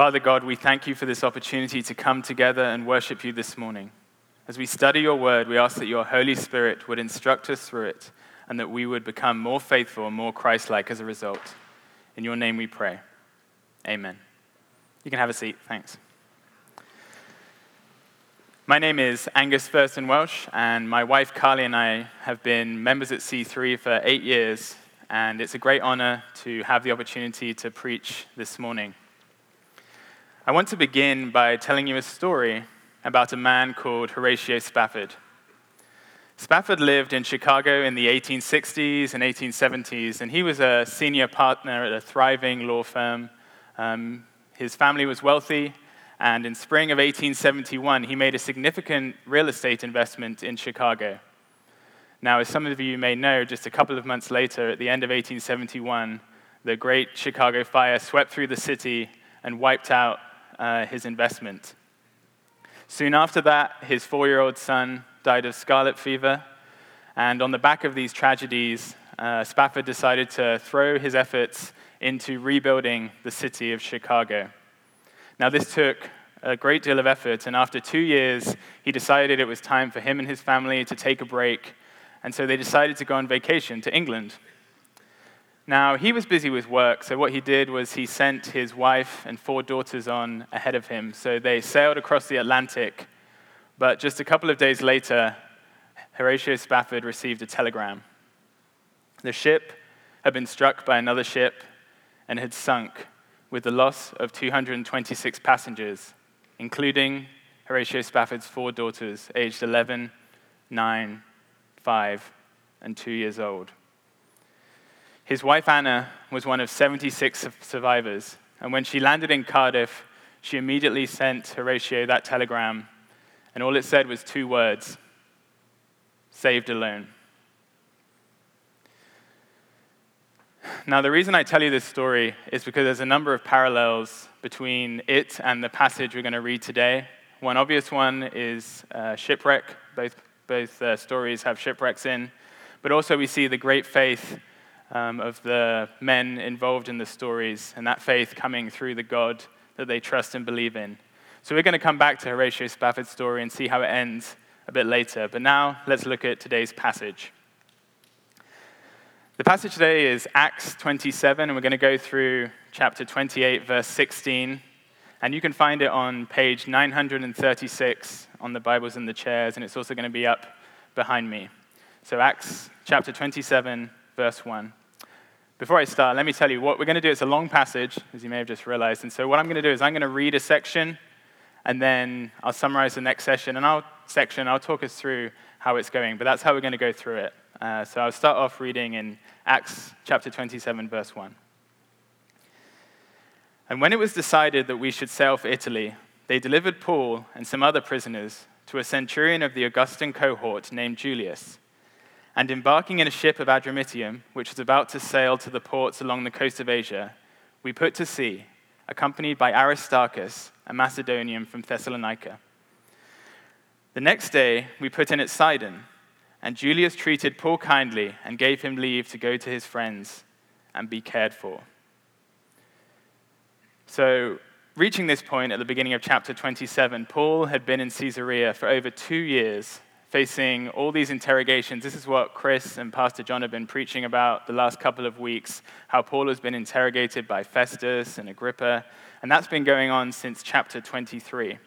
Father God, we thank you for this opportunity to come together and worship you this morning. As we study your word, we ask that your Holy Spirit would instruct us through it and that we would become more faithful and more Christ like as a result. In your name we pray. Amen. You can have a seat. Thanks. My name is Angus Thurston Welsh, and my wife Carly and I have been members at C3 for eight years, and it's a great honor to have the opportunity to preach this morning. I want to begin by telling you a story about a man called Horatio Spafford. Spafford lived in Chicago in the 1860s and 1870s, and he was a senior partner at a thriving law firm. Um, his family was wealthy, and in spring of 1871, he made a significant real estate investment in Chicago. Now, as some of you may know, just a couple of months later, at the end of 1871, the Great Chicago Fire swept through the city and wiped out uh, his investment. Soon after that, his four year old son died of scarlet fever. And on the back of these tragedies, uh, Spafford decided to throw his efforts into rebuilding the city of Chicago. Now, this took a great deal of effort, and after two years, he decided it was time for him and his family to take a break, and so they decided to go on vacation to England. Now, he was busy with work, so what he did was he sent his wife and four daughters on ahead of him. So they sailed across the Atlantic, but just a couple of days later, Horatio Spafford received a telegram. The ship had been struck by another ship and had sunk with the loss of 226 passengers, including Horatio Spafford's four daughters, aged 11, 9, 5, and 2 years old. His wife Anna was one of 76 survivors, and when she landed in Cardiff, she immediately sent Horatio that telegram, and all it said was two words saved alone. Now, the reason I tell you this story is because there's a number of parallels between it and the passage we're going to read today. One obvious one is uh, shipwreck. Both, both uh, stories have shipwrecks in. But also, we see the great faith um, of the men involved in the stories, and that faith coming through the God that they trust and believe in. So, we're going to come back to Horatio Spafford's story and see how it ends a bit later. But now, let's look at today's passage. The passage today is Acts 27, and we're going to go through chapter 28, verse 16. And you can find it on page 936 on the Bibles in the chairs, and it's also going to be up behind me. So, Acts chapter 27, verse 1. Before I start, let me tell you what we're going to do. It's a long passage, as you may have just realized. And so, what I'm going to do is I'm going to read a section, and then I'll summarize the next session, and I'll section. I'll talk us through how it's going. But that's how we're going to go through it. Uh, so I'll start off reading in Acts chapter 27, verse 1. And when it was decided that we should sail for Italy, they delivered Paul and some other prisoners to a centurion of the Augustan cohort named Julius. And embarking in a ship of Adramyttium, which was about to sail to the ports along the coast of Asia, we put to sea, accompanied by Aristarchus, a Macedonian from Thessalonica. The next day, we put in at Sidon and Julius treated Paul kindly and gave him leave to go to his friends and be cared for. So, reaching this point at the beginning of chapter 27, Paul had been in Caesarea for over two years, facing all these interrogations. This is what Chris and Pastor John have been preaching about the last couple of weeks how Paul has been interrogated by Festus and Agrippa, and that's been going on since chapter 23.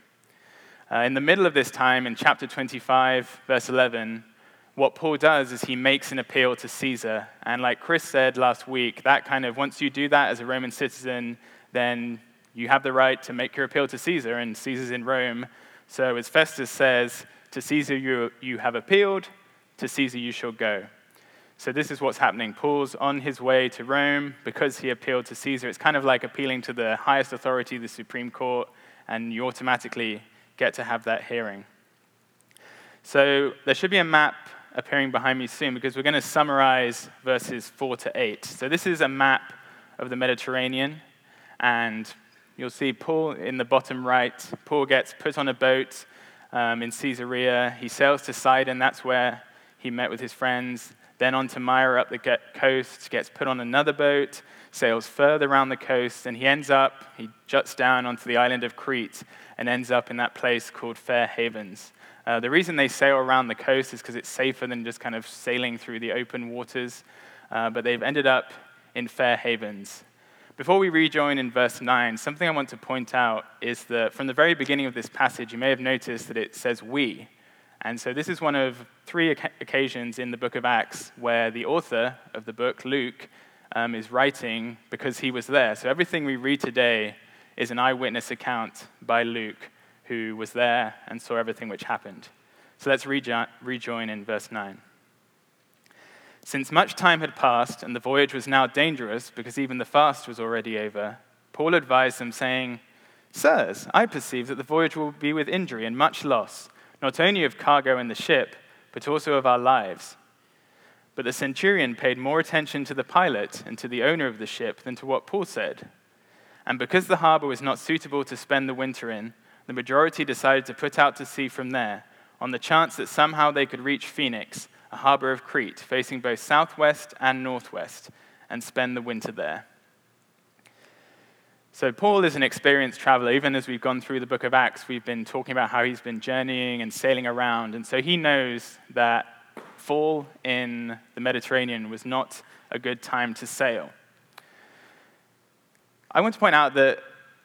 Uh, in the middle of this time, in chapter 25, verse 11, what Paul does is he makes an appeal to Caesar. And like Chris said last week, that kind of, once you do that as a Roman citizen, then you have the right to make your appeal to Caesar, and Caesar's in Rome. So as Festus says, to Caesar you, you have appealed, to Caesar you shall go. So this is what's happening. Paul's on his way to Rome because he appealed to Caesar. It's kind of like appealing to the highest authority, the Supreme Court, and you automatically get to have that hearing. So there should be a map appearing behind me soon because we're going to summarize verses 4 to 8. So, this is a map of the Mediterranean, and you'll see Paul in the bottom right. Paul gets put on a boat um, in Caesarea. He sails to Sidon, that's where he met with his friends. then on to Myra up the coast, gets put on another boat, sails further around the coast, and he ends up, he juts down onto the island of Crete and ends up in that place called Fair Havens. Uh, the reason they sail around the coast is because it's safer than just kind of sailing through the open waters. Uh, but they've ended up in Fair Havens. Before we rejoin in verse 9, something I want to point out is that from the very beginning of this passage, you may have noticed that it says we. And so this is one of three occasions in the book of Acts where the author of the book, Luke, um, is writing because he was there. So everything we read today is an eyewitness account by Luke, who was there and saw everything which happened. So let's rejo- rejoin in verse 9. Since much time had passed and the voyage was now dangerous because even the fast was already over, Paul advised them, saying, Sirs, I perceive that the voyage will be with injury and much loss, not only of cargo and the ship, but also of our lives. But the centurion paid more attention to the pilot and to the owner of the ship than to what Paul said. And because the harbor was not suitable to spend the winter in, the majority decided to put out to sea from there, on the chance that somehow they could reach Phoenix a harbor of Crete, facing both southwest and northwest, and spend the winter there. So, Paul is an experienced traveler. Even as we've gone through the book of Acts, we've been talking about how he's been journeying and sailing around. And so he knows that fall in the Mediterranean was not a good time to sail. I want to point out that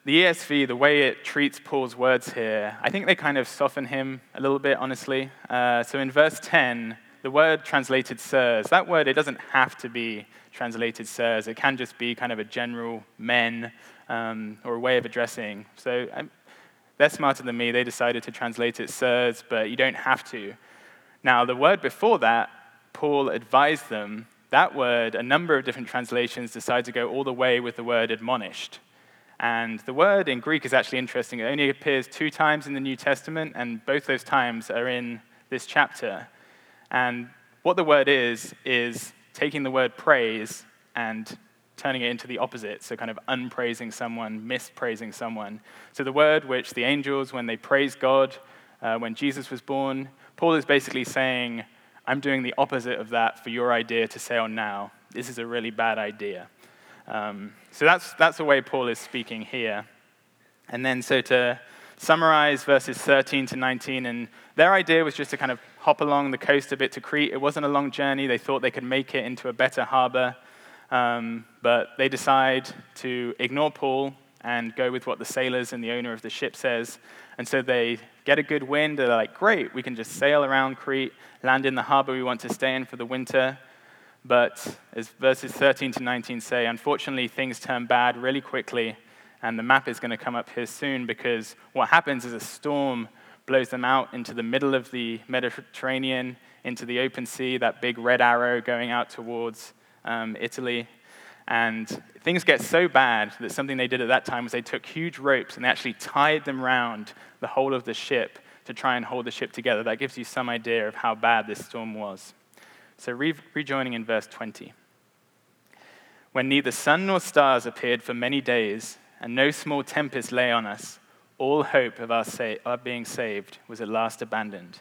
the ESV, the way it treats Paul's words here, I think they kind of soften him a little bit, honestly. Uh, so in verse 10, the word translated sirs, that word, it doesn't have to be translated sirs. It can just be kind of a general men um, or a way of addressing. So um, they're smarter than me. They decided to translate it sirs, but you don't have to. Now, the word before that, Paul advised them, that word, a number of different translations decide to go all the way with the word admonished. And the word in Greek is actually interesting. It only appears two times in the New Testament, and both those times are in this chapter. And what the word is, is taking the word praise and turning it into the opposite, so kind of unpraising someone, mispraising someone. So the word which the angels, when they praised God, uh, when Jesus was born, Paul is basically saying, I'm doing the opposite of that for your idea to sail now. This is a really bad idea. Um, so that's, that's the way Paul is speaking here. And then, so to summarize verses 13 to 19, and their idea was just to kind of hop along the coast a bit to Crete. It wasn't a long journey. They thought they could make it into a better harbor. Um, but they decide to ignore Paul and go with what the sailors and the owner of the ship says. And so they get a good wind. They're like, great, we can just sail around Crete, land in the harbor we want to stay in for the winter. But as verses 13 to 19 say, unfortunately, things turn bad really quickly. And the map is going to come up here soon because what happens is a storm blows them out into the middle of the Mediterranean, into the open sea, that big red arrow going out towards um, Italy. And things get so bad that something they did at that time was they took huge ropes and they actually tied them around the whole of the ship to try and hold the ship together. That gives you some idea of how bad this storm was. So, re- rejoining in verse 20. When neither sun nor stars appeared for many days, and no small tempest lay on us, all hope of our, sa- our being saved was at last abandoned.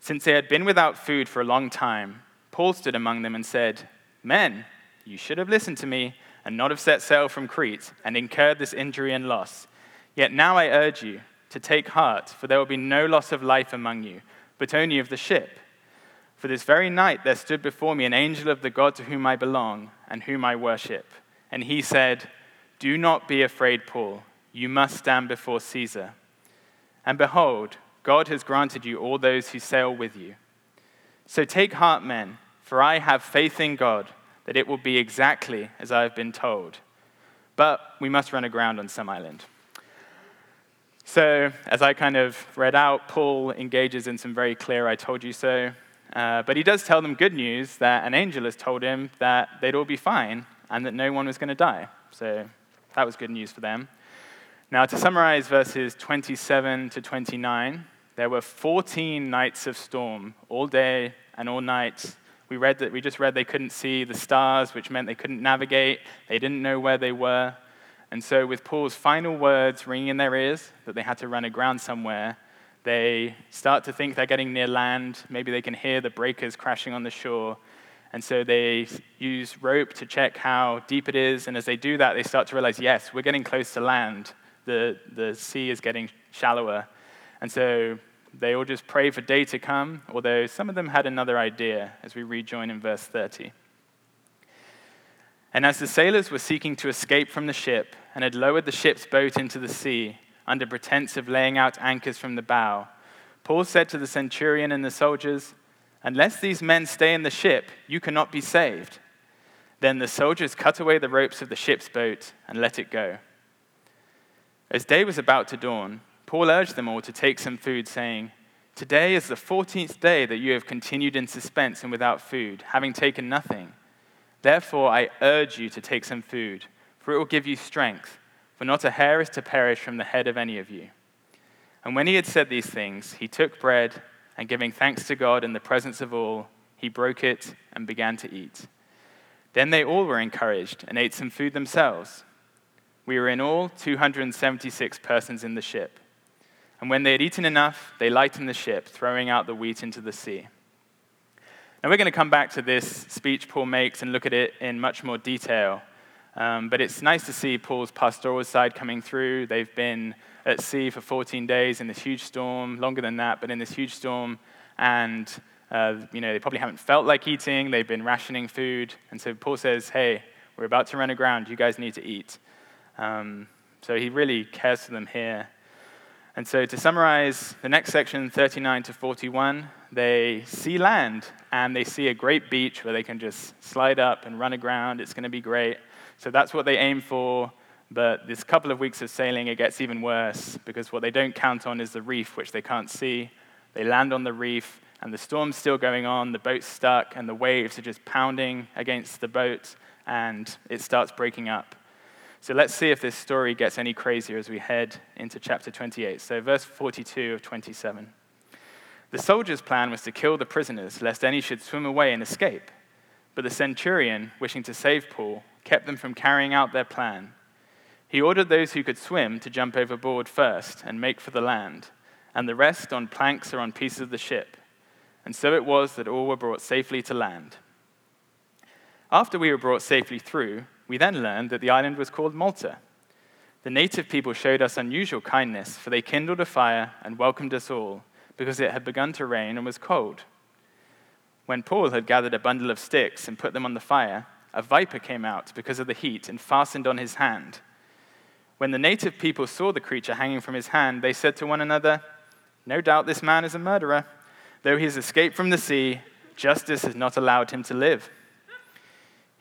Since they had been without food for a long time, Paul stood among them and said, Men, you should have listened to me and not have set sail from Crete and incurred this injury and loss. Yet now I urge you to take heart, for there will be no loss of life among you, but only of the ship. For this very night there stood before me an angel of the God to whom I belong and whom I worship. And he said, Do not be afraid, Paul you must stand before Caesar. And behold, God has granted you all those who sail with you. So take heart, men, for I have faith in God that it will be exactly as I have been told. But we must run aground on some island. So, as I kind of read out, Paul engages in some very clear I told you so. Uh, but he does tell them good news that an angel has told him that they'd all be fine and that no one was going to die. So, that was good news for them. Now, to summarize verses 27 to 29, there were 14 nights of storm, all day and all night. We, read that, we just read they couldn't see the stars, which meant they couldn't navigate. They didn't know where they were. And so, with Paul's final words ringing in their ears that they had to run aground somewhere, they start to think they're getting near land. Maybe they can hear the breakers crashing on the shore. And so they use rope to check how deep it is. And as they do that, they start to realize yes, we're getting close to land. The, the sea is getting shallower. And so they all just pray for day to come, although some of them had another idea, as we rejoin in verse 30. And as the sailors were seeking to escape from the ship and had lowered the ship's boat into the sea under pretense of laying out anchors from the bow, Paul said to the centurion and the soldiers, Unless these men stay in the ship, you cannot be saved. Then the soldiers cut away the ropes of the ship's boat and let it go. As day was about to dawn, Paul urged them all to take some food, saying, Today is the fourteenth day that you have continued in suspense and without food, having taken nothing. Therefore, I urge you to take some food, for it will give you strength, for not a hair is to perish from the head of any of you. And when he had said these things, he took bread and giving thanks to God in the presence of all, he broke it and began to eat. Then they all were encouraged and ate some food themselves. We were in all 276 persons in the ship. And when they had eaten enough, they lightened the ship, throwing out the wheat into the sea. Now, we're going to come back to this speech Paul makes and look at it in much more detail. Um, but it's nice to see Paul's pastoral side coming through. They've been at sea for 14 days in this huge storm, longer than that, but in this huge storm. And, uh, you know, they probably haven't felt like eating. They've been rationing food. And so Paul says, hey, we're about to run aground. You guys need to eat. Um, so he really cares for them here. And so to summarize the next section, 39 to 41, they see land and they see a great beach where they can just slide up and run aground. It's going to be great. So that's what they aim for. But this couple of weeks of sailing, it gets even worse because what they don't count on is the reef, which they can't see. They land on the reef, and the storm's still going on, the boat's stuck, and the waves are just pounding against the boat, and it starts breaking up. So let's see if this story gets any crazier as we head into chapter 28. So, verse 42 of 27. The soldiers' plan was to kill the prisoners, lest any should swim away and escape. But the centurion, wishing to save Paul, kept them from carrying out their plan. He ordered those who could swim to jump overboard first and make for the land, and the rest on planks or on pieces of the ship. And so it was that all were brought safely to land. After we were brought safely through, we then learned that the island was called Malta. The native people showed us unusual kindness, for they kindled a fire and welcomed us all, because it had begun to rain and was cold. When Paul had gathered a bundle of sticks and put them on the fire, a viper came out because of the heat and fastened on his hand. When the native people saw the creature hanging from his hand, they said to one another, No doubt this man is a murderer. Though he has escaped from the sea, justice has not allowed him to live.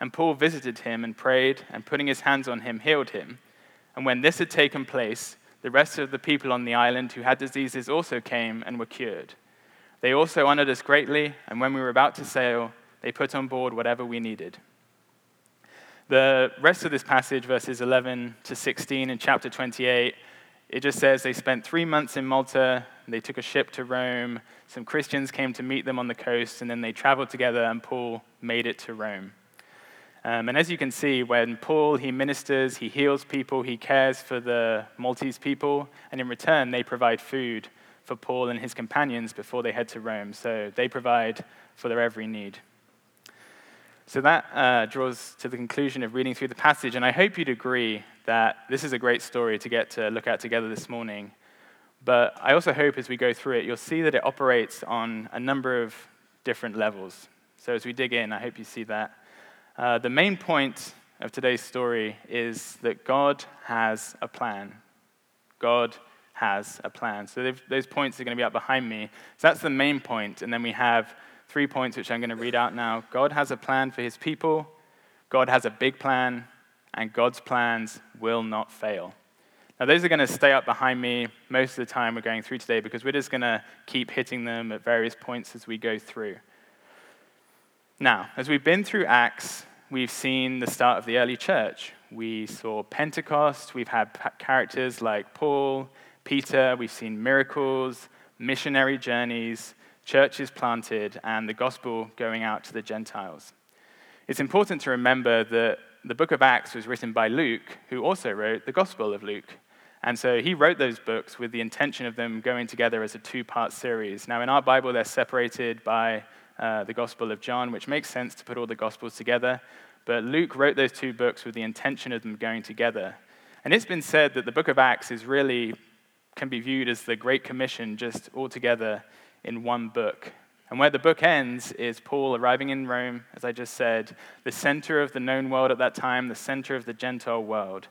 and Paul visited him and prayed, and putting his hands on him, healed him. And when this had taken place, the rest of the people on the island who had diseases also came and were cured. They also honored us greatly, and when we were about to sail, they put on board whatever we needed. The rest of this passage, verses 11 to 16 in chapter 28, it just says they spent three months in Malta, they took a ship to Rome, some Christians came to meet them on the coast, and then they traveled together, and Paul made it to Rome. Um, and as you can see, when Paul, he ministers, he heals people, he cares for the Maltese people, and in return, they provide food for Paul and his companions before they head to Rome. So they provide for their every need. So that uh, draws to the conclusion of reading through the passage, and I hope you'd agree that this is a great story to get to look at together this morning. But I also hope as we go through it, you'll see that it operates on a number of different levels. So as we dig in, I hope you see that. Uh, the main point of today's story is that God has a plan. God has a plan. So those points are going to be up behind me. So that's the main point. point, and then we have three points which I'm going to read out now. God has a plan for his people, God has a big plan, and God's plans will not fail. Now, those are going to stay up behind me most of the time we're going through today because we're just going to keep hitting them at various points as we go through. Now, as we've been through Acts, we've seen the start of the early church. We saw Pentecost, we've had characters like Paul, Peter, we've seen miracles, missionary journeys, churches planted, and the gospel going out to the Gentiles. It's important to remember that the book of Acts was written by Luke, who also wrote the Gospel of Luke. And so he wrote those books with the intention of them going together as a two part series. Now, in our Bible, they're separated by uh, the Gospel of John, which makes sense to put all the Gospels together. But Luke wrote those two books with the intention of them going together. And it's been said that the book of Acts is really can be viewed as the Great Commission just all together in one book. And where the book ends is Paul arriving in Rome, as I just said, the center of the known world at that time, the center of the Gentile world.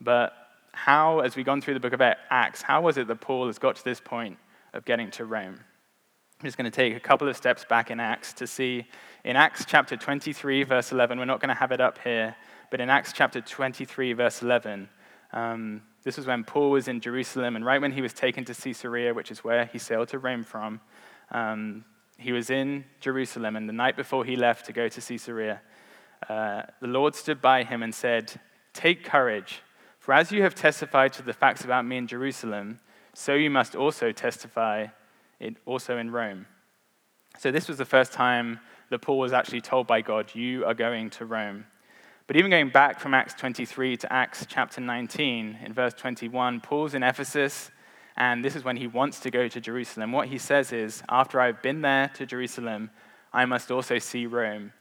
But how, as we've gone through the book of Acts, how was it that Paul has got to this point of getting to Rome? I'm just going to take a couple of steps back in Acts to see in Acts chapter 23, verse 11, we're not going to have it up here, but in Acts chapter 23, verse 11, um, this was when Paul was in Jerusalem, and right when he was taken to Caesarea, which is where he sailed to Rome from, um, he was in Jerusalem, and the night before he left to go to Caesarea, uh, the Lord stood by him and said, Take courage, for as you have testified to the facts about me in Jerusalem, so you must also testify it also in Rome. So this was the first time that Paul was actually told by God, You are going to Rome. But even going back from Acts 23 to Acts chapter 19, in verse 21, Paul's in Ephesus and this is when he wants to go to Jerusalem. What he says is, After I've been there to Jerusalem, I must also see Rome.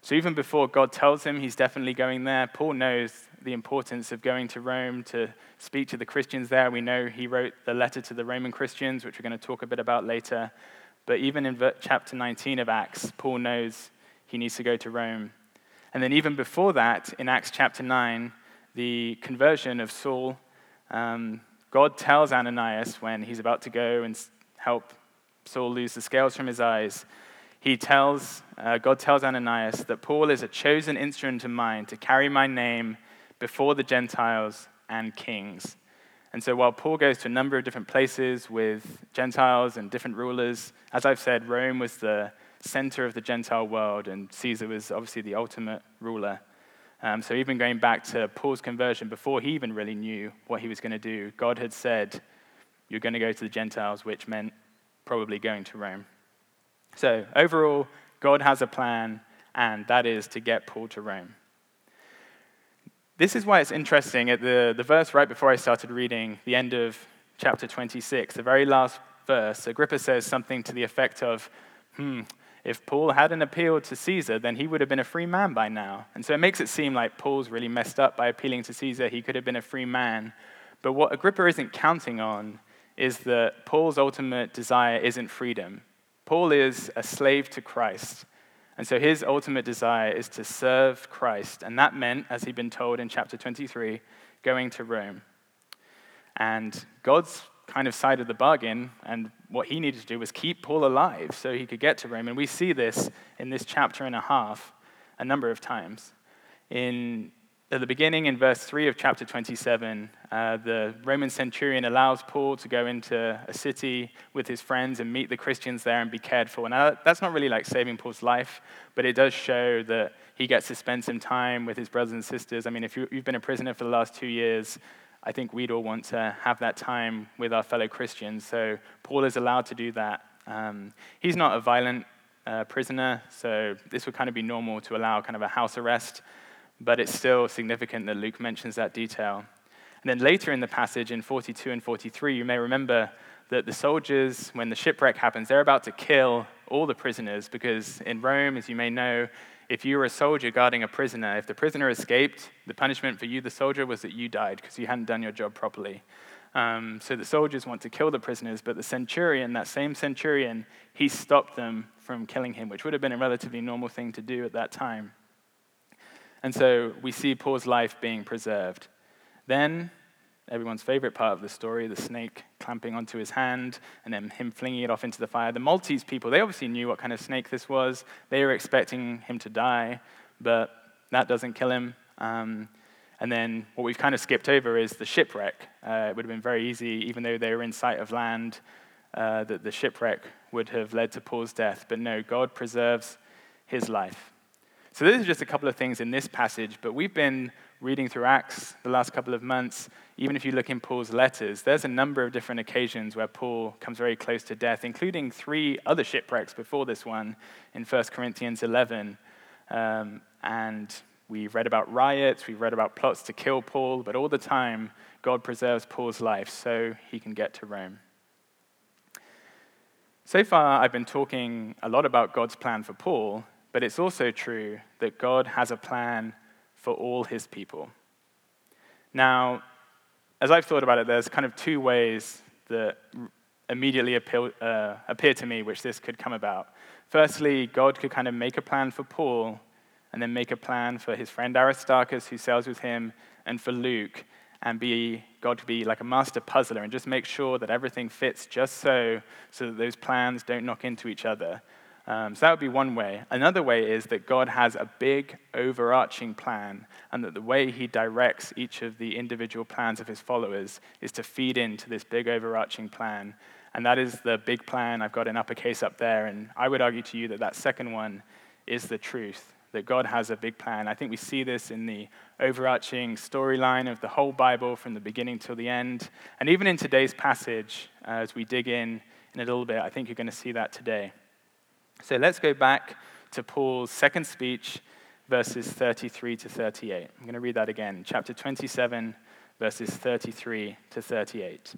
So even before God tells him he's definitely going there, Paul knows the importance of going to Rome to speak to the Christians there. We know he wrote the letter to the Roman Christians, which we're going to talk a bit about later. But even in chapter 19 of Acts, Paul knows he needs to go to Rome. And then even before that, in Acts chapter 9, the conversion of Saul, um, God tells Ananias when he's about to go and help Saul lose the scales from his eyes, he tells, uh, God tells Ananias that Paul is a chosen instrument of mine to carry my name before the Gentiles and kings. And so while Paul goes to a number of different places with Gentiles and different rulers, as I've said, Rome was the center of the Gentile world, and Caesar was obviously the ultimate ruler. Um, so, even going back to Paul's conversion, before he even really knew what he was going to do, God had said, You're going to go to the Gentiles, which meant probably going to Rome. So, overall, God has a plan, and that is to get Paul to Rome. This is why it's interesting. At the, the verse right before I started reading, the end of chapter 26, the very last verse, Agrippa says something to the effect of, Hmm, if Paul hadn't appealed to Caesar, then he would have been a free man by now. And so it makes it seem like Paul's really messed up by appealing to Caesar. He could have been a free man. But what Agrippa isn't counting on is that Paul's ultimate desire isn't freedom. Paul is a slave to Christ. And so his ultimate desire is to serve Christ. And that meant, as he'd been told in chapter 23, going to Rome. And God's kind of side of the bargain, and what he needed to do was keep Paul alive so he could get to Rome. And we see this in this chapter and a half a number of times. In at the beginning, in verse 3 of chapter 27, uh, the Roman centurion allows Paul to go into a city with his friends and meet the Christians there and be cared for. Now, that's not really like saving Paul's life, but it does show that he gets to spend some time with his brothers and sisters. I mean, if you've been a prisoner for the last two years, I think we'd all want to have that time with our fellow Christians. So Paul is allowed to do that. Um, he's not a violent uh, prisoner, so this would kind of be normal to allow kind of a house arrest, but it's still significant that Luke mentions that detail. And then later in the passage, in 42 and 43, you may remember that the soldiers, when the shipwreck happens, they're about to kill all the prisoners because in Rome, as you may know, if you were a soldier guarding a prisoner, if the prisoner escaped, the punishment for you, the soldier, was that you died because you hadn't done your job properly. Um, so the soldiers want to kill the prisoners, but the centurion, that same centurion, he stopped them from killing him, which would have been a relatively normal thing to do at that time. And so we see Paul's life being preserved. Then everyone's favorite part of the story the snake clamping onto his hand and then him flinging it off into the fire. The Maltese people, they obviously knew what kind of snake this was. They were expecting him to die, but that doesn't kill him. Um, and then what we've kind of skipped over is the shipwreck. Uh, it would have been very easy, even though they were in sight of land, uh, that the shipwreck would have led to Paul's death. But no, God preserves his life. So, this is just a couple of things in this passage, but we've been reading through Acts the last couple of months. Even if you look in Paul's letters, there's a number of different occasions where Paul comes very close to death, including three other shipwrecks before this one in 1 Corinthians 11. Um, and we've read about riots, we've read about plots to kill Paul, but all the time, God preserves Paul's life so he can get to Rome. So far, I've been talking a lot about God's plan for Paul, but it's also true that God has a plan for all his people. Now, as I've thought about it, there's kind of two ways that immediately appeal, uh, appear to me which this could come about. Firstly, God could kind of make a plan for Paul and then make a plan for his friend Aristarchus, who sails with him, and for Luke, and be God to be like a master puzzler and just make sure that everything fits just so, so that those plans don't knock into each other. Um, so that would be one way. Another way is that God has a big overarching plan, and that the way He directs each of the individual plans of His followers is to feed into this big overarching plan. And that is the big plan. I've got an uppercase up there, and I would argue to you that that second one is the truth that God has a big plan. I think we see this in the overarching storyline of the whole Bible from the beginning till the end. And even in today's passage, uh, as we dig in in a little bit, I think you're going to see that today. So let's go back to Paul's second speech, verses 33 to 38. I'm going to read that again, chapter 27, verses 33 to 38.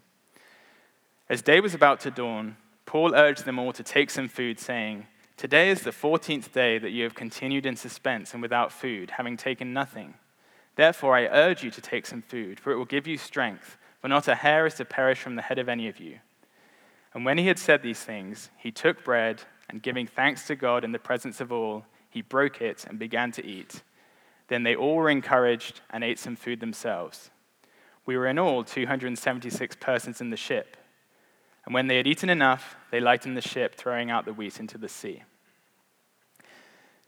As day was about to dawn, Paul urged them all to take some food, saying, Today is the 14th day that you have continued in suspense and without food, having taken nothing. Therefore, I urge you to take some food, for it will give you strength, for not a hair is to perish from the head of any of you. And when he had said these things, he took bread, and giving thanks to God in the presence of all, he broke it and began to eat. Then they all were encouraged and ate some food themselves. We were in all 276 persons in the ship. And when they had eaten enough, they lightened the ship, throwing out the wheat into the sea.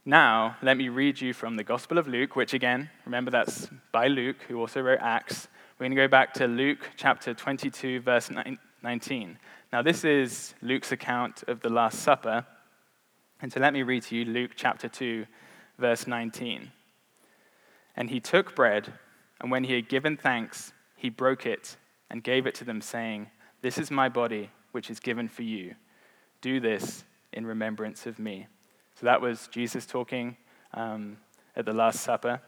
Now, let me read you from the Gospel of Luke, which again, remember that's by Luke, who also wrote Acts. We're going to go back to Luke chapter 22, verse 19. Now, this is Luke's account of the Last Supper. And so let me read to you Luke chapter 2, verse 19. And he took bread, and when he had given thanks, he broke it and gave it to them, saying, This is my body, which is given for you. Do this in remembrance of me. So that was Jesus talking um, at the Last Supper.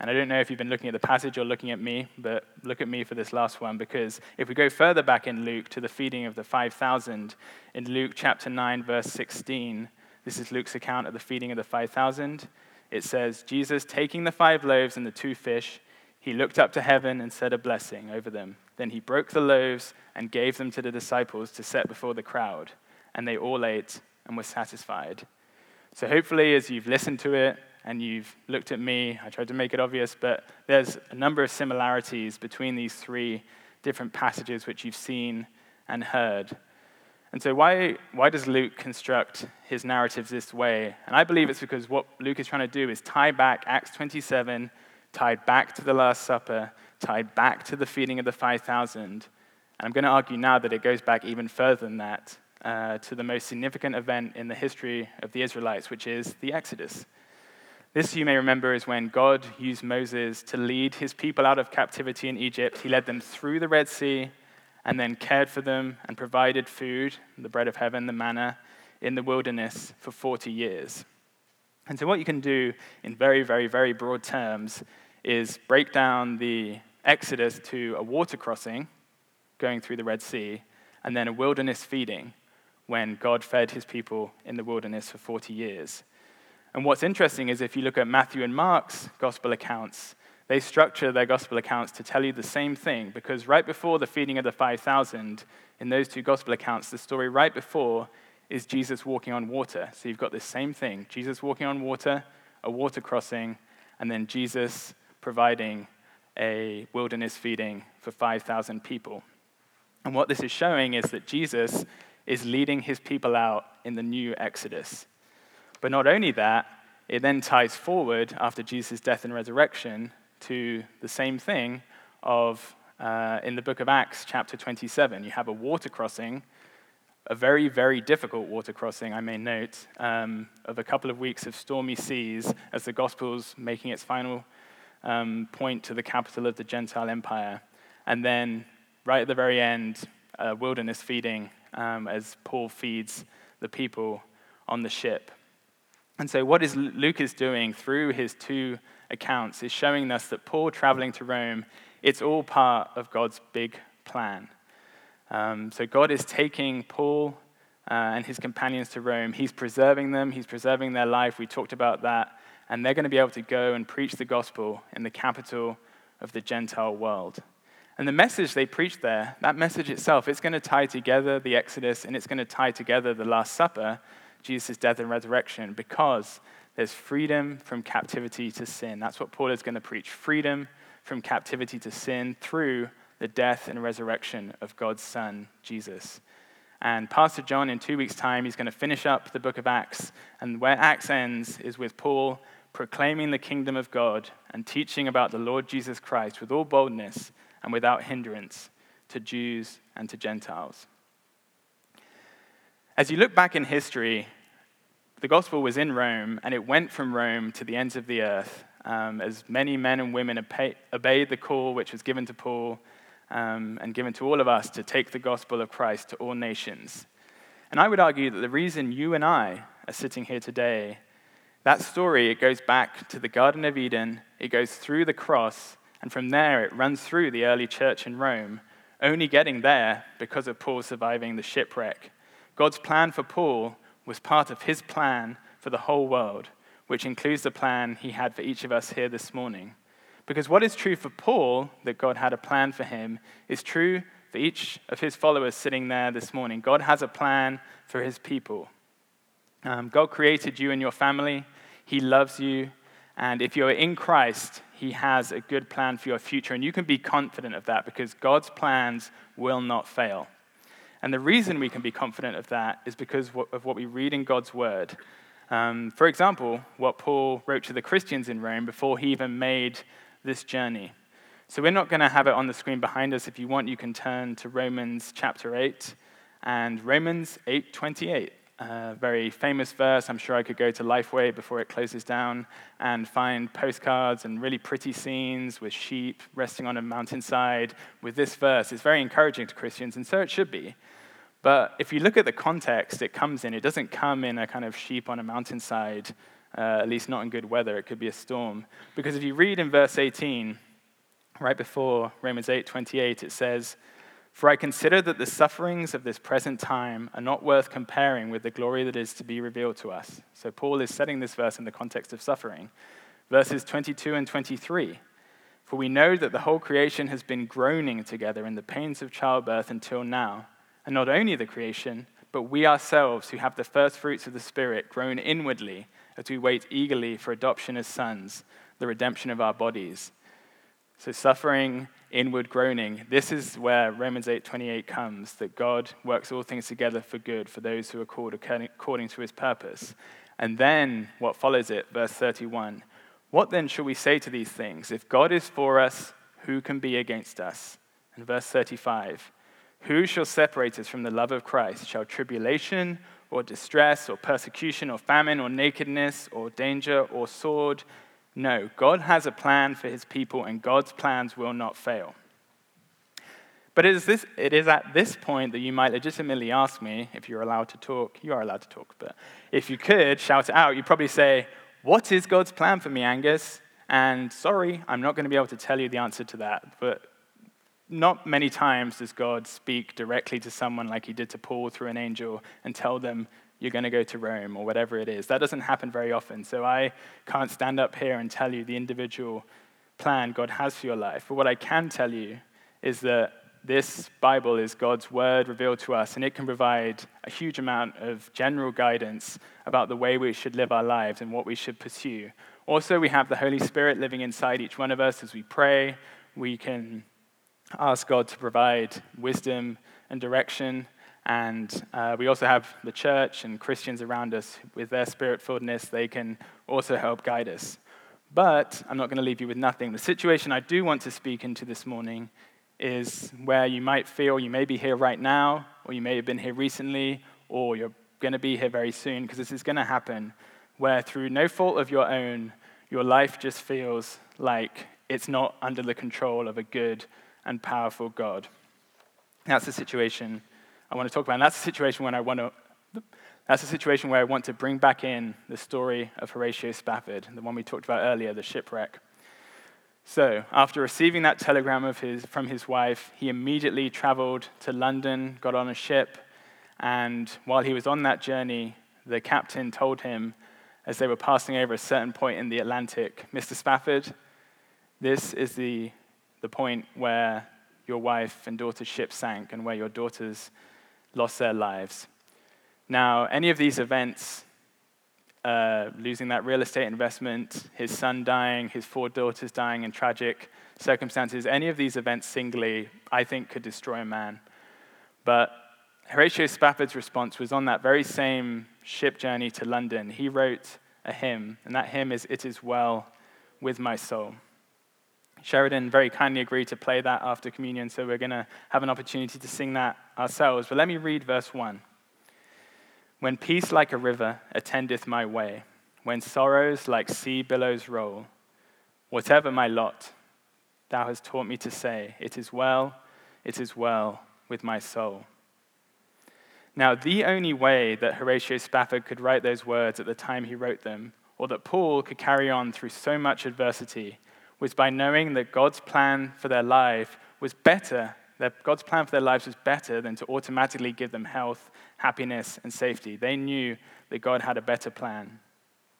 And I don't know if you've been looking at the passage or looking at me, but look at me for this last one, because if we go further back in Luke to the feeding of the 5,000, in Luke chapter 9, verse 16, this is Luke's account of the feeding of the 5,000. It says, Jesus, taking the five loaves and the two fish, he looked up to heaven and said a blessing over them. Then he broke the loaves and gave them to the disciples to set before the crowd, and they all ate and were satisfied. So, hopefully, as you've listened to it and you've looked at me, I tried to make it obvious, but there's a number of similarities between these three different passages which you've seen and heard. And so, why, why does Luke construct his narratives this way? And I believe it's because what Luke is trying to do is tie back Acts 27, tied back to the Last Supper, tied back to the feeding of the 5,000. And I'm going to argue now that it goes back even further than that uh, to the most significant event in the history of the Israelites, which is the Exodus. This, you may remember, is when God used Moses to lead his people out of captivity in Egypt. He led them through the Red Sea and then cared for them and provided food, the bread of heaven, the manna, in the wilderness for 40 years. And so, what you can do in very, very, very broad terms is break down the Exodus to a water crossing going through the Red Sea and then a wilderness feeding when God fed his people in the wilderness for 40 years. And what's interesting is if you look at Matthew and Mark's gospel accounts, they structure their gospel accounts to tell you the same thing because right before the feeding of the 5,000, in those two gospel accounts, the story right before is Jesus walking on water. So you've got this same thing Jesus walking on water, a water crossing, and then Jesus providing a wilderness feeding for 5,000 people. And what this is showing is that Jesus is leading his people out in the new Exodus. But not only that, it then ties forward after Jesus' death and resurrection to the same thing of uh, in the book of Acts, chapter 27. You have a water crossing a very, very difficult water crossing, I may note, um, of a couple of weeks of stormy seas as the gospel's making its final um, point to the capital of the Gentile empire. And then, right at the very end, uh, wilderness feeding um, as Paul feeds the people on the ship. And so, what is Luke is doing through his two accounts is showing us that Paul traveling to Rome, it's all part of God's big plan. Um, so, God is taking Paul uh, and his companions to Rome. He's preserving them, he's preserving their life. We talked about that. And they're going to be able to go and preach the gospel in the capital of the Gentile world. And the message they preach there, that message itself, it's going to tie together the Exodus and it's going to tie together the Last Supper Jesus' death and resurrection because there's freedom from captivity to sin. That's what Paul is going to preach freedom from captivity to sin through the death and resurrection of God's Son, Jesus. And Pastor John, in two weeks' time, he's going to finish up the book of Acts. And where Acts ends is with Paul proclaiming the kingdom of God and teaching about the Lord Jesus Christ with all boldness and without hindrance to Jews and to Gentiles. As you look back in history, the gospel was in Rome, and it went from Rome to the ends of the earth um, as many men and women obeyed the call which was given to Paul um, and given to all of us to take the gospel of Christ to all nations. And I would argue that the reason you and I are sitting here today, that story, it goes back to the Garden of Eden, it goes through the cross, and from there it runs through the early church in Rome, only getting there because of Paul surviving the shipwreck God's plan for Paul was part of his plan for the whole world, which includes the plan he had for each of us here this morning. Because what is true for Paul, that God had a plan for him, is true for each of his followers sitting there this morning. God has a plan for his people. Um, God created you and your family, He loves you, and if you're in Christ, He has a good plan for your future. And you can be confident of that because God's plans will not fail. And the reason we can be confident of that is because of what we read in God's word. Um, for example, what Paul wrote to the Christians in Rome before he even made this journey. So we're not going to have it on the screen behind us. If you want, you can turn to Romans chapter 8 and Romans 8:28. A very famous verse. I'm sure I could go to Lifeway before it closes down and find postcards and really pretty scenes with sheep resting on a mountainside with this verse. It's very encouraging to Christians, and so it should be. But if you look at the context it comes in, it doesn't come in a kind of sheep on a mountainside, uh, at least not in good weather. It could be a storm. Because if you read in verse 18, right before Romans 8 28, it says, For I consider that the sufferings of this present time are not worth comparing with the glory that is to be revealed to us. So Paul is setting this verse in the context of suffering. Verses 22 and 23. For we know that the whole creation has been groaning together in the pains of childbirth until now. And not only the creation, but we ourselves who have the first fruits of the Spirit groan inwardly as we wait eagerly for adoption as sons, the redemption of our bodies. So suffering, inward groaning, this is where Romans 8:28 comes that God works all things together for good for those who are called according to his purpose. And then what follows it, verse 31. What then shall we say to these things? If God is for us, who can be against us? And verse 35. Who shall separate us from the love of Christ? Shall tribulation or distress or persecution or famine or nakedness or danger or sword? No, God has a plan for his people, and God's plans will not fail. But it is, this, it is at this point that you might legitimately ask me, if you're allowed to talk, you are allowed to talk, but if you could shout it out, you'd probably say, What is God's plan for me, Angus? And sorry, I'm not going to be able to tell you the answer to that, but not many times does God speak directly to someone like he did to Paul through an angel and tell them, you're going to go to Rome or whatever it is. That doesn't happen very often. So I can't stand up here and tell you the individual plan God has for your life. But what I can tell you is that this Bible is God's word revealed to us, and it can provide a huge amount of general guidance about the way we should live our lives and what we should pursue. Also, we have the Holy Spirit living inside each one of us as we pray. We can ask God to provide wisdom and direction. And uh, we also have the church and Christians around us with their spirit filledness, they can also help guide us. But I'm not going to leave you with nothing. The situation I do want to speak into this morning is where you might feel you may be here right now, or you may have been here recently, or you're going to be here very soon, because this is going to happen, where through no fault of your own, your life just feels like it's not under the control of a good and powerful God. That's the situation I want to talk about. And that's the situation when I want to that's the situation where I want to bring back in the story of Horatio Spafford, the one we talked about earlier, the shipwreck. So, after receiving that telegram of his, from his wife, he immediately traveled to London, got on a ship, and while he was on that journey, the captain told him, as they were passing over a certain point in the Atlantic, Mr. Spafford, this is the, the point where your wife and daughter's ship sank and where your daughters lost their lives. Now, any of these events, uh, losing that real estate investment, his son dying, his four daughters dying in tragic circumstances, any of these events singly, I think, could destroy a man. But Horatio Spafford's response was on that very same ship journey to London. He wrote a hymn, and that hymn is It Is Well with My Soul. Sheridan very kindly agreed to play that after communion, so we're going to have an opportunity to sing that ourselves. But let me read verse 1. When peace like a river attendeth my way, when sorrows like sea billows roll, whatever my lot, thou hast taught me to say, It is well, it is well with my soul. Now, the only way that Horatio Spafford could write those words at the time he wrote them, or that Paul could carry on through so much adversity, was by knowing that God's plan for their life was better, that God's plan for their lives was better than to automatically give them health happiness, and safety. They knew that God had a better plan.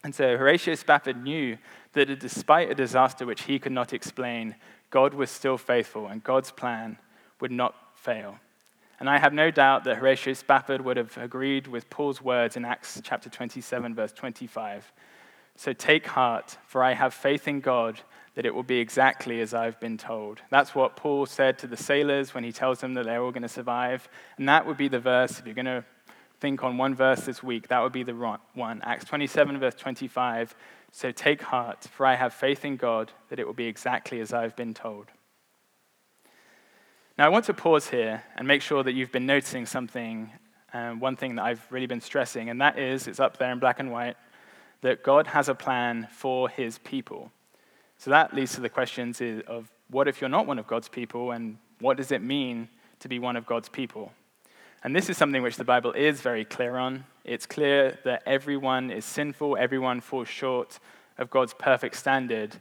And so Horatio Spafford knew that despite a disaster which he could not explain, God was still faithful and God's plan would not fail. And I have no doubt that Horatio Spafford would have agreed with Paul's words in Acts chapter 27, verse 25. So take heart, for I have faith in God that it will be exactly as I've been told. That's what Paul said to the sailors when he tells them that they're all going to survive. And that would be the verse, if you're going to think on one verse this week, that would be the one. Acts 27, verse 25. So take heart, for I have faith in God that it will be exactly as I've been told. Now, I want to pause here and make sure that you've been noticing something, um, one thing that I've really been stressing, and that is it's up there in black and white that God has a plan for his people. So that leads to the questions of what if you're not one of God's people, and what does it mean to be one of God's people? And this is something which the Bible is very clear on. It's clear that everyone is sinful, everyone falls short of God's perfect standard,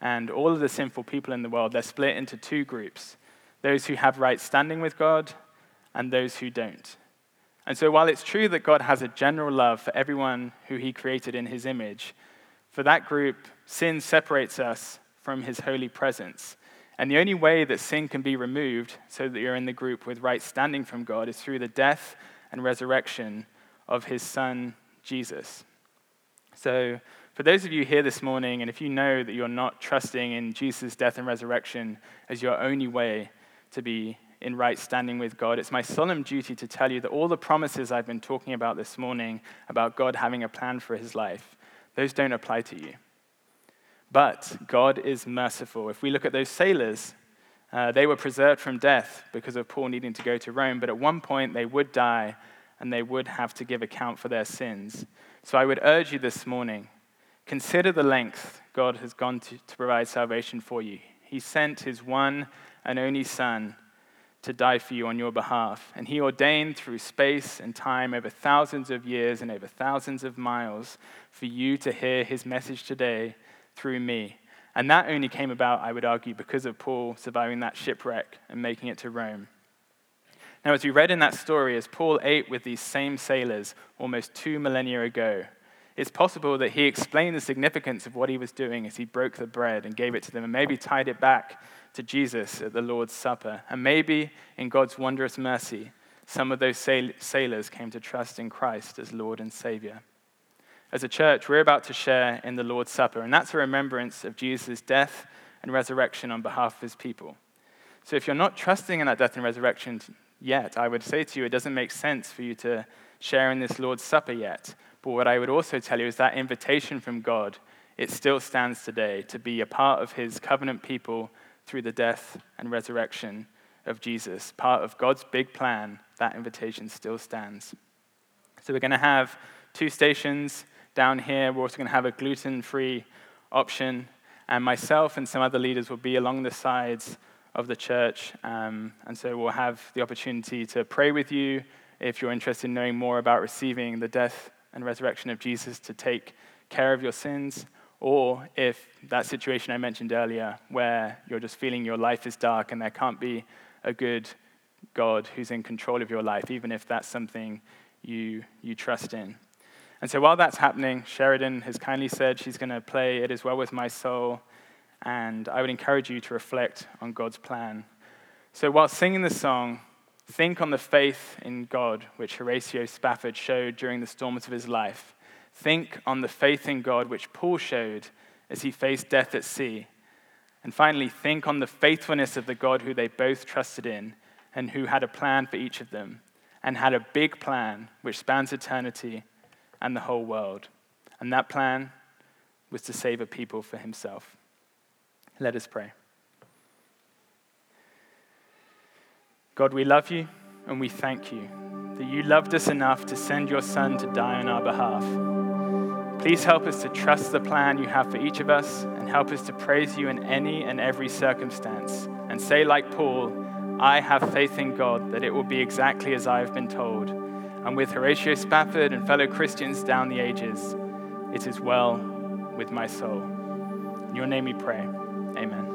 and all of the sinful people in the world, they're split into two groups those who have right standing with God and those who don't. And so, while it's true that God has a general love for everyone who he created in his image, for that group, sin separates us from his holy presence. And the only way that sin can be removed so that you're in the group with right standing from God is through the death and resurrection of his son, Jesus. So, for those of you here this morning, and if you know that you're not trusting in Jesus' death and resurrection as your only way to be in right standing with God, it's my solemn duty to tell you that all the promises I've been talking about this morning about God having a plan for his life, those don't apply to you. But God is merciful. If we look at those sailors, uh, they were preserved from death because of Paul needing to go to Rome, but at one point they would die and they would have to give account for their sins. So I would urge you this morning consider the length God has gone to, to provide salvation for you. He sent his one and only Son to die for you on your behalf. And he ordained through space and time over thousands of years and over thousands of miles for you to hear his message today through me. And that only came about, I would argue, because of Paul surviving that shipwreck and making it to Rome. Now, as we read in that story, as Paul ate with these same sailors almost two millennia ago, it's possible that he explained the significance of what he was doing as he broke the bread and gave it to them, and maybe tied it back to Jesus at the Lord's Supper. And maybe in God's wondrous mercy, some of those sailors came to trust in Christ as Lord and Savior. As a church, we're about to share in the Lord's Supper, and that's a remembrance of Jesus' death and resurrection on behalf of his people. So if you're not trusting in that death and resurrection yet, I would say to you, it doesn't make sense for you to share in this Lord's Supper yet. But what I would also tell you is that invitation from God, it still stands today to be a part of his covenant people through the death and resurrection of Jesus, part of God's big plan, that invitation still stands. So we're going to have two stations down here. We're also going to have a gluten free option. And myself and some other leaders will be along the sides of the church. Um, and so we'll have the opportunity to pray with you if you're interested in knowing more about receiving the death and resurrection of Jesus to take care of your sins. Or if that situation I mentioned earlier, where you're just feeling your life is dark and there can't be a good God who's in control of your life, even if that's something you, you trust in. And so while that's happening, Sheridan has kindly said she's going to play It Is Well With My Soul, and I would encourage you to reflect on God's plan. So while singing the song, think on the faith in God which Horatio Spafford showed during the storms of his life. Think on the faith in God which Paul showed as he faced death at sea. And finally, think on the faithfulness of the God who they both trusted in and who had a plan for each of them and had a big plan which spans eternity and the whole world. And that plan was to save a people for himself. Let us pray. God, we love you and we thank you that you loved us enough to send your Son to die on our behalf. Please help us to trust the plan you have for each of us and help us to praise you in any and every circumstance and say, like Paul, I have faith in God that it will be exactly as I have been told. And with Horatio Spafford and fellow Christians down the ages, it is well with my soul. In your name we pray. Amen.